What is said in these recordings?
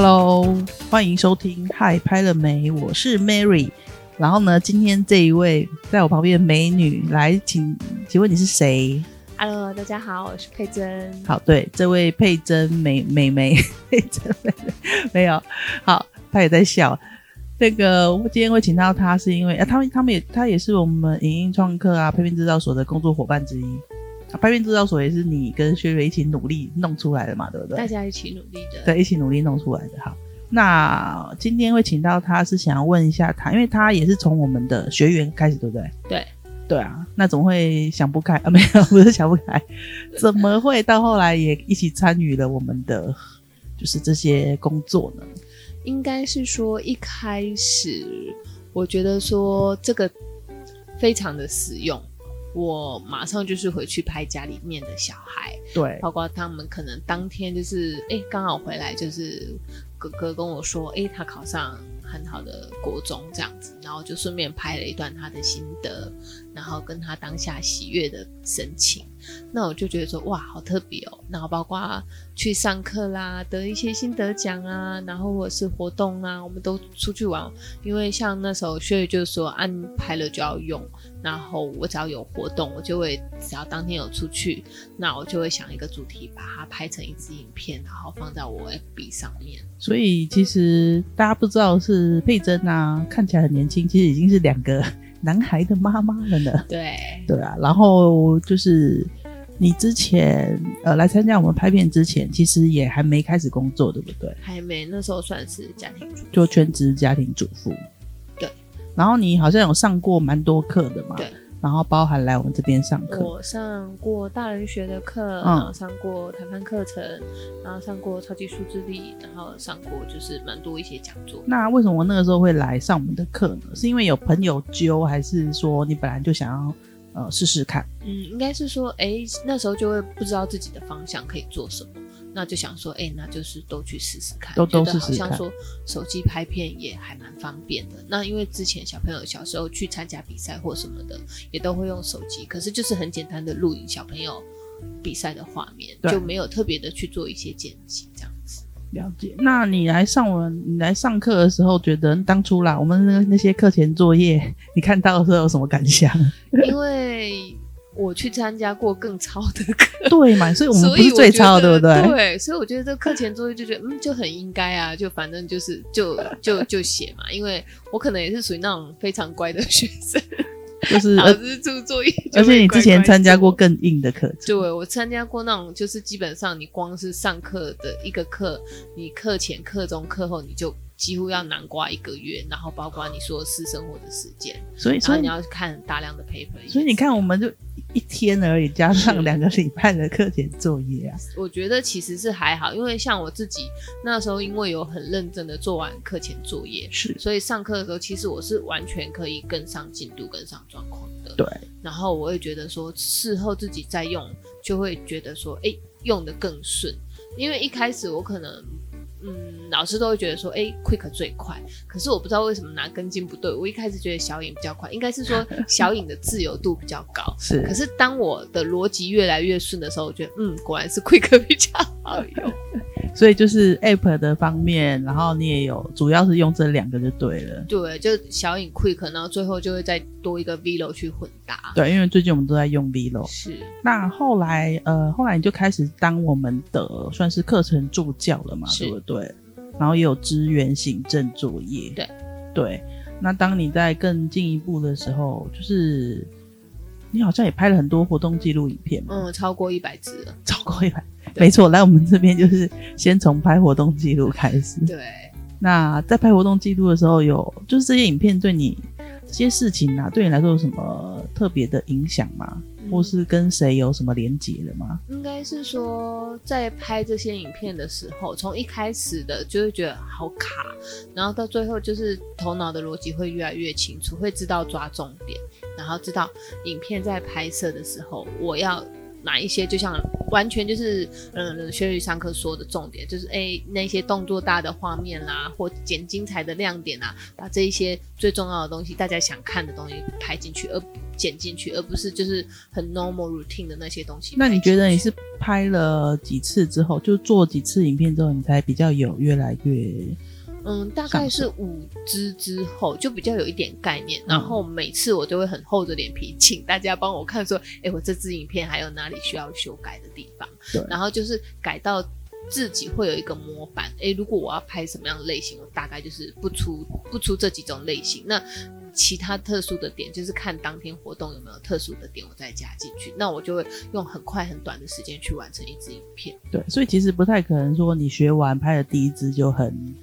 Hello，欢迎收听《嗨拍了没》，我是 Mary。然后呢，今天这一位在我旁边的美女来，请请问你是谁？Hello，大家好，我是佩珍。好，对，这位佩珍美 美眉，佩珍美眉没有好，她也在笑。那个我今天会请到她，是因为啊，他们他们也她也是我们影音创客啊，配片制造所的工作伙伴之一。啊，拍片制造所也是你跟薛瑞一起努力弄出来的嘛，对不对？大家一起努力的，对，一起努力弄出来的。好，那今天会请到他是想要问一下他，因为他也是从我们的学员开始，对不对？对，对啊。那怎么会想不开啊？没有，不是想不开，怎么会到后来也一起参与了我们的就是这些工作呢？应该是说一开始我觉得说这个非常的实用。我马上就是回去拍家里面的小孩，对，包括他们可能当天就是，哎，刚好回来就是哥哥跟我说，哎，他考上很好的国中这样子，然后就顺便拍了一段他的心得，然后跟他当下喜悦的神情。那我就觉得说，哇，好特别哦。然后包括去上课啦，得一些心得奖啊，然后或者是活动啊，我们都出去玩。因为像那时候薛宇就是说，安排了就要用。然后我只要有活动，我就会只要当天有出去，那我就会想一个主题，把它拍成一支影片，然后放在我 FB 上面。所以其实大家不知道是佩珍啊，看起来很年轻，其实已经是两个男孩的妈妈了呢。对对啊，然后就是你之前呃来参加我们拍片之前，其实也还没开始工作，对不对？还没，那时候算是家庭主妇，就全职家庭主妇。对然后你好像有上过蛮多课的嘛？对。然后包含来我们这边上课。我上过大人学的课，嗯、然后上过谈判课程，然后上过超级数字力，然后上过就是蛮多一些讲座。那为什么我那个时候会来上我们的课呢？是因为有朋友揪，还是说你本来就想要呃试试看？嗯，应该是说，哎，那时候就会不知道自己的方向可以做什么。那就想说，哎、欸，那就是都去试试看，都都试试看。好像说手机拍片也还蛮方便的。那因为之前小朋友小时候去参加比赛或什么的，也都会用手机，可是就是很简单的录影小朋友比赛的画面，就没有特别的去做一些剪辑这样子。了解。那你来上我们，你来上课的时候，觉得当初啦，我们那那些课前作业，你看到的时候有什么感想？因为。我去参加过更超的课，对嘛？所以我们不是最超，对不对？对，所以我觉得这课前作业就觉得，嗯，就很应该啊，就反正就是就就就写嘛，因为我可能也是属于那种非常乖的学生，就是 老师出作业乖乖，而且你之前参加过更硬的课程，对，我参加过那种，就是基本上你光是上课的一个课，你课前、课中、课后，你就。几乎要南瓜一个月，然后包括你说私生活的时间，所以所以你要看大量的 paper。所以你看，我们就一天而已，加上两个礼拜的课前作业啊。我觉得其实是还好，因为像我自己那时候，因为有很认真的做完课前作业，是，所以上课的时候，其实我是完全可以跟上进度、跟上状况的。对。然后我会觉得说，事后自己再用，就会觉得说，哎，用得更顺，因为一开始我可能。嗯，老师都会觉得说，哎、欸，Quick 最快。可是我不知道为什么拿根筋不对。我一开始觉得小影比较快，应该是说 小影的自由度比较高。是。可是当我的逻辑越来越顺的时候，我觉得，嗯，果然是 Quick 比较好用。所以就是 App 的方面，然后你也有，主要是用这两个就对了。对，就小影 Quick，然后最后就会再多一个 Vlog 去混搭。对，因为最近我们都在用 Vlog。是。那后来，呃，后来你就开始当我们的算是课程助教了嘛？对不对？然后也有支援行政作业。对。对。那当你在更进一步的时候，就是你好像也拍了很多活动记录影片嘛？嗯，超过一百支了。超过一百。没错，来我们这边就是先从拍活动记录开始。对，那在拍活动记录的时候有，有就是这些影片对你这些事情啊，对你来说有什么特别的影响吗？嗯、或是跟谁有什么连结的吗？应该是说，在拍这些影片的时候，从一开始的就会觉得好卡，然后到最后就是头脑的逻辑会越来越清楚，会知道抓重点，然后知道影片在拍摄的时候我要。哪一些就像完全就是，嗯，薛宇上课说的重点就是，哎、那些动作大的画面啦，或剪精彩的亮点啊，把这一些最重要的东西，大家想看的东西拍进去，而剪进去，而不是就是很 normal routine 的那些东西。那你觉得你是拍了几次之后，就做几次影片之后，你才比较有越来越？嗯，大概是五支之后就比较有一点概念，然后每次我都会很厚着脸皮 请大家帮我看，说，哎、欸，我这支影片还有哪里需要修改的地方，对，然后就是改到自己会有一个模板，哎、欸，如果我要拍什么样的类型，我大概就是不出不出这几种类型，那其他特殊的点就是看当天活动有没有特殊的点，我再加进去，那我就会用很快很短的时间去完成一支影片。对，所以其实不太可能说你学完拍的第一支就很。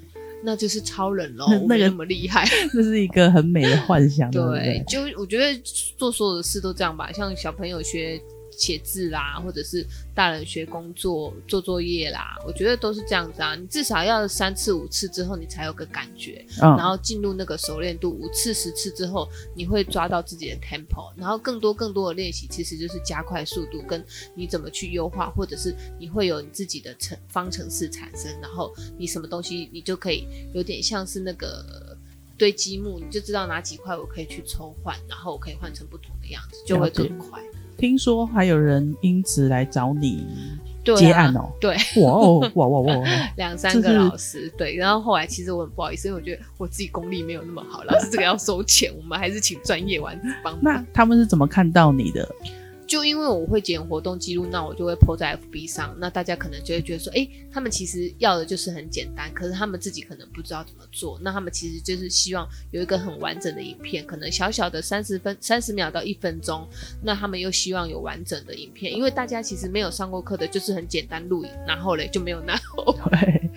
那就是超人喽，那个那么厉害，这是一个很美的幻想。对，对，就我觉得做所有的事都这样吧，像小朋友学。写字啦，或者是大人学工作做作业啦，我觉得都是这样子啊。你至少要三次五次之后，你才有个感觉，嗯、然后进入那个熟练度。五次十次之后，你会抓到自己的 tempo，然后更多更多的练习，其实就是加快速度，跟你怎么去优化，或者是你会有你自己的程方程式产生，然后你什么东西你就可以有点像是那个堆积木，你就知道哪几块我可以去抽换，然后我可以换成不同的样子，就会更快。听说还有人因此来找你接案哦？对，哇哦，哇哇哇，两三个老师，对。然后后来其实我很不好意思，因为我觉得我自己功力没有那么好，老师这个要收钱，我们还是请专业丸子帮忙。那他们是怎么看到你的？就因为我会剪活动记录，那我就会 po 在 FB 上，那大家可能就会觉得说，哎、欸，他们其实要的就是很简单，可是他们自己可能不知道怎么做，那他们其实就是希望有一个很完整的影片，可能小小的三十分、三十秒到一分钟，那他们又希望有完整的影片，因为大家其实没有上过课的，就是很简单录影，然后嘞就没有然后。对。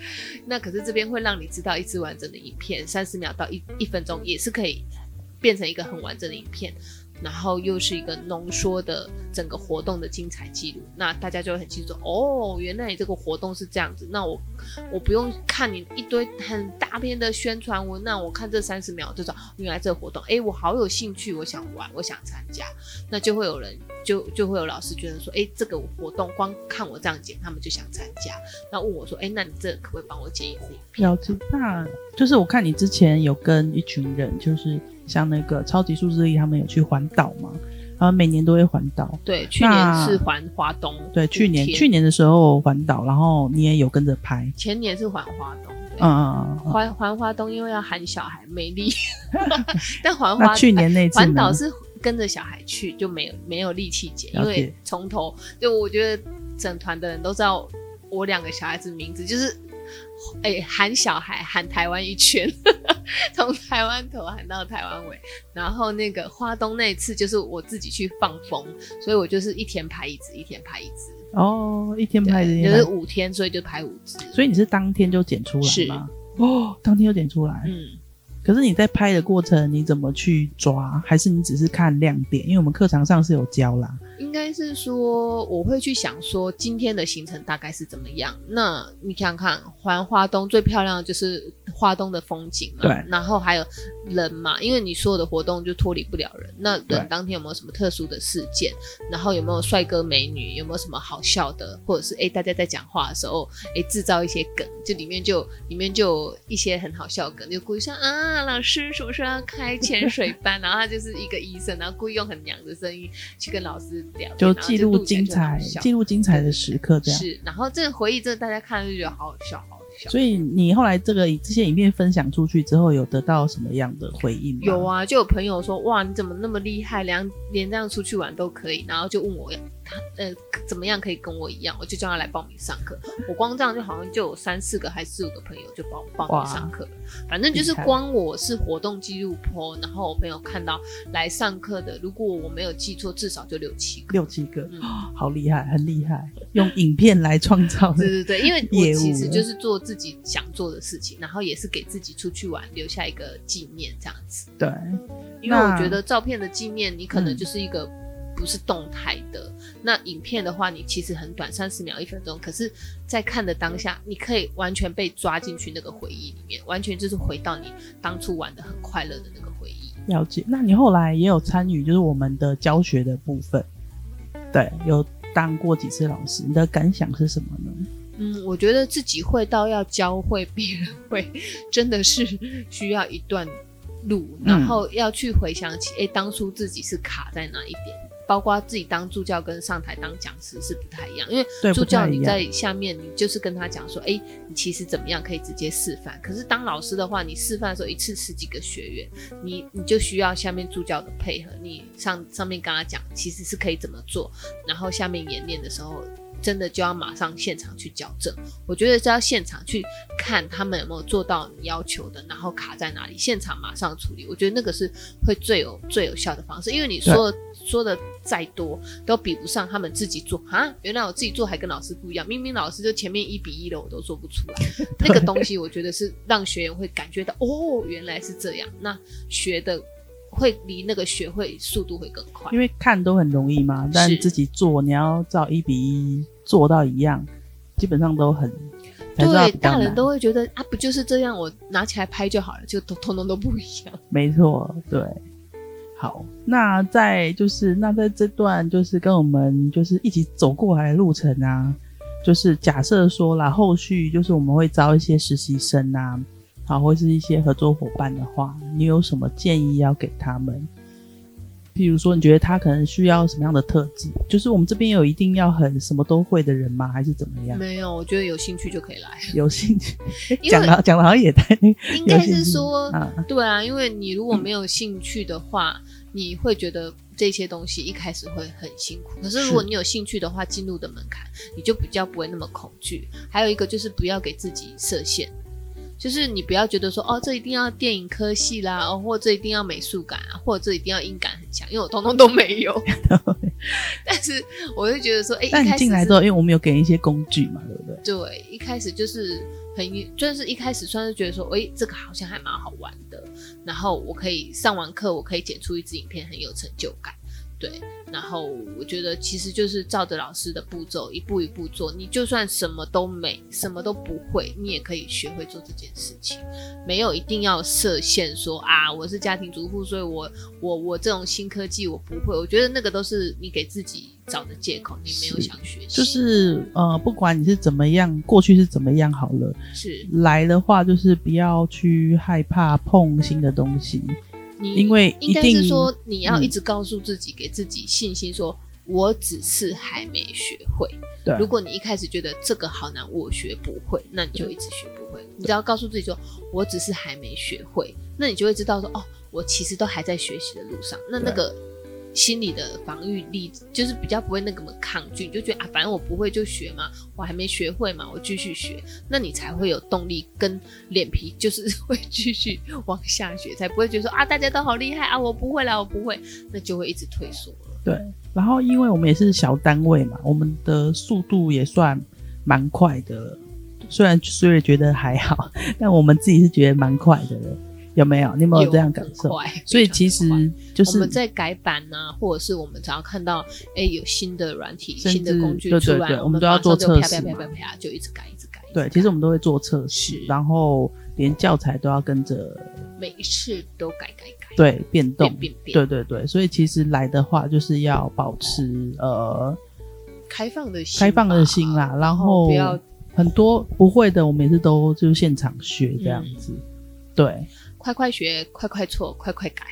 那可是这边会让你知道一支完整的影片，三十秒到一一分钟也是可以变成一个很完整的影片。然后又是一个浓缩的整个活动的精彩记录，那大家就会很清楚哦，原来你这个活动是这样子。那我我不用看你一堆很大篇的宣传文，那我看这三十秒就知道原来这个活动，哎，我好有兴趣，我想玩，我想参加，那就会有人就就会有老师觉得说，哎，这个活动光看我这样剪，他们就想参加，那问我说，哎，那你这可不可以帮我剪一支影片？了解，那就是我看你之前有跟一群人就是。像那个超级数字力，他们有去环岛嘛？他们每年都会环岛。对，去年是环华东。对，去年去年的时候环岛，然后你也有跟着拍。前年是环华东。嗯嗯嗯。环环华东，因为要喊小孩没力，但环华去年那次环岛是跟着小孩去，就没有没有力气剪，因为从头就我觉得整团的人都知道我两个小孩子名字，就是。哎、欸，喊小孩喊台湾一圈，从台湾头喊到台湾尾。然后那个花东那一次就是我自己去放风，所以我就是一天拍一只，一天拍一只。哦，一天拍一只，就是五天，所以就拍五只。所以你是当天就剪出来吗？哦，当天就剪出来。嗯。可是你在拍的过程，你怎么去抓？还是你只是看亮点？因为我们课堂上是有教啦。应该是说，我会去想说今天的行程大概是怎么样。那你想想看，环花东最漂亮的就是花东的风景嘛。对。然后还有人嘛，因为你所有的活动就脱离不了人。那人当天有没有什么特殊的事件？然后有没有帅哥美女？有没有什么好笑的？或者是哎、欸，大家在讲话的时候，哎、欸，制造一些梗，就里面就里面就有一些很好笑的梗，就故意说啊，老师是不是要开潜水班？然后他就是一个医生，然后故意用很娘的声音去跟老师聊。就记录精彩，记录精彩的时刻，这样是。然后这个回忆，这个大家看就觉得好好笑，所以你后来这个这些影片分享出去之后，有得到什么样的回应吗？有啊，就有朋友说，哇，你怎么那么厉害，连连这样出去玩都可以，然后就问我要。呃，怎么样可以跟我一样？我就叫他来报名上课。我光这样就好像就有三四个还是四五个朋友就报报名上课了。反正就是光我是活动记录 po，然后我朋友看到来上课的，如果我没有记错，至少就六七个。六七个，嗯，好厉害，很厉害，用影片来创造。对对对，因为我其实就是做自己想做的事情，然后也是给自己出去玩留下一个纪念这样子。对，因为我觉得照片的纪念，你可能就是一个。嗯不是动态的，那影片的话，你其实很短，三十秒、一分钟。可是，在看的当下，你可以完全被抓进去那个回忆里面，完全就是回到你当初玩的很快乐的那个回忆。了解。那你后来也有参与，就是我们的教学的部分，对，有当过几次老师，你的感想是什么呢？嗯，我觉得自己会到要教会别人会，真的是需要一段。路，然后要去回想起，哎、嗯，当初自己是卡在哪一点。包括自己当助教跟上台当讲师是不太一样，因为助教你在下面，你就是跟他讲说，哎，你其实怎么样可以直接示范。可是当老师的话，你示范的时候一次十几个学员，你你就需要下面助教的配合，你上上面跟他讲，其实是可以怎么做，然后下面演练的时候。真的就要马上现场去矫正，我觉得是要现场去看他们有没有做到你要求的，然后卡在哪里，现场马上处理。我觉得那个是会最有最有效的方式，因为你说说的再多都比不上他们自己做啊！原来我自己做还跟老师不一样，明明老师就前面一比一的我都做不出来，那个东西我觉得是让学员会感觉到哦，原来是这样，那学的。会离那个学会速度会更快，因为看都很容易嘛，但自己做你要照一比一做到一样，基本上都很。对，大人都会觉得啊，不就是这样，我拿起来拍就好了，就通 通通都不一样。没错，对。好，那在就是那在这段就是跟我们就是一起走过来的路程啊，就是假设说啦，后续就是我们会招一些实习生啊。好，或是一些合作伙伴的话，你有什么建议要给他们？譬如说，你觉得他可能需要什么样的特质？就是我们这边有一定要很什么都会的人吗？还是怎么样？没有，我觉得有兴趣就可以来。有兴趣，讲的讲的好像也太……应该是说，对啊，因为你如果没有兴趣的话，嗯，你会觉得这些东西一开始会很辛苦。可是如果你有兴趣的话，进入的门槛你就比较不会那么恐惧。还有一个就是不要给自己设限。就是你不要觉得说哦，这一定要电影科系啦，哦，或这一定要美术感啊，或者这一定要音感很强，因为我通通都没有。但是我就觉得说，哎、欸，但你进来之后，因为我们有给一些工具嘛，对不对？对，一开始就是很，就是一开始算是觉得说，哎、欸，这个好像还蛮好玩的，然后我可以上完课，我可以剪出一支影片，很有成就感。对，然后我觉得其实就是照着老师的步骤一步一步做，你就算什么都没，什么都不会，你也可以学会做这件事情。没有一定要设限说啊，我是家庭主妇，所以我我我这种新科技我不会。我觉得那个都是你给自己找的借口，你没有想学习。就是呃，不管你是怎么样，过去是怎么样好了，是来的话就是不要去害怕碰新的东西。你因为应该是说，你要一直告诉自己，嗯，给自己信心，说我只是还没学会。对，如果你一开始觉得这个好难，我学不会，那你就一直学不会。你只要告诉自己说，我只是还没学会，那你就会知道说，哦，我其实都还在学习的路上。那那个。心理的防御力就是比较不会那么抗拒，就觉得啊，反正我不会就学嘛，我还没学会嘛，我继续学，那你才会有动力跟脸皮，就是会继续往下学，才不会觉得说啊，大家都好厉害啊，我不会啦，我不会，那就会一直退缩了。对，然后因为我们也是小单位嘛，我们的速度也算蛮快的，虽然虽然觉得还好，但我们自己是觉得蛮快的。有没有？你有没有这样感受？所以其实就是我们在改版啊，或者是我们只要看到哎、欸、有新的软体、新的工具出来，对对对，我们都要做测试，啪啪啪啪啪就一直改，一直改。对，其实我们都会做测试，然后连教材都要跟着，每一次都改改改，对，变动，变变变，对对对。所以其实来的话，就是要保持呃开放的心，开放的心啦，然后不要很多不会的，我们也是都就现场学这样子，嗯、对。快快学，快快错，快快改。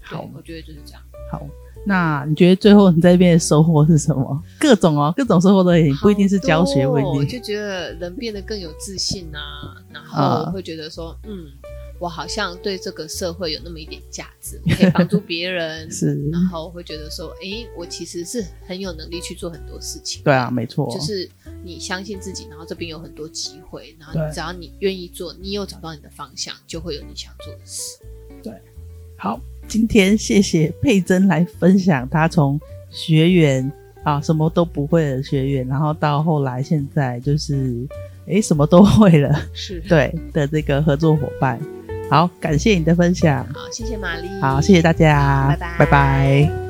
好，我觉得就是这样。好，那你觉得最后你在这边的收获是什么？各种哦，各种收获都也，不一定是教学问题。我就觉得人变得更有自信啊，然后会觉得说，嗯。嗯我好像对这个社会有那么一点价值，我可以帮助别人，是，然后会觉得说，哎、欸，我其实是很有能力去做很多事情。对啊，没错，就是你相信自己，然后这边有很多机会，然后只要你愿意做，你有找到你的方向，就会有你想做的事。对，好，今天谢谢佩珍来分享她从学员啊什么都不会的学员，然后到后来现在就是诶什么都会了，是对的这个合作伙伴。好，感谢你的分享。好，谢谢玛丽。好，谢谢大家，拜拜，拜拜。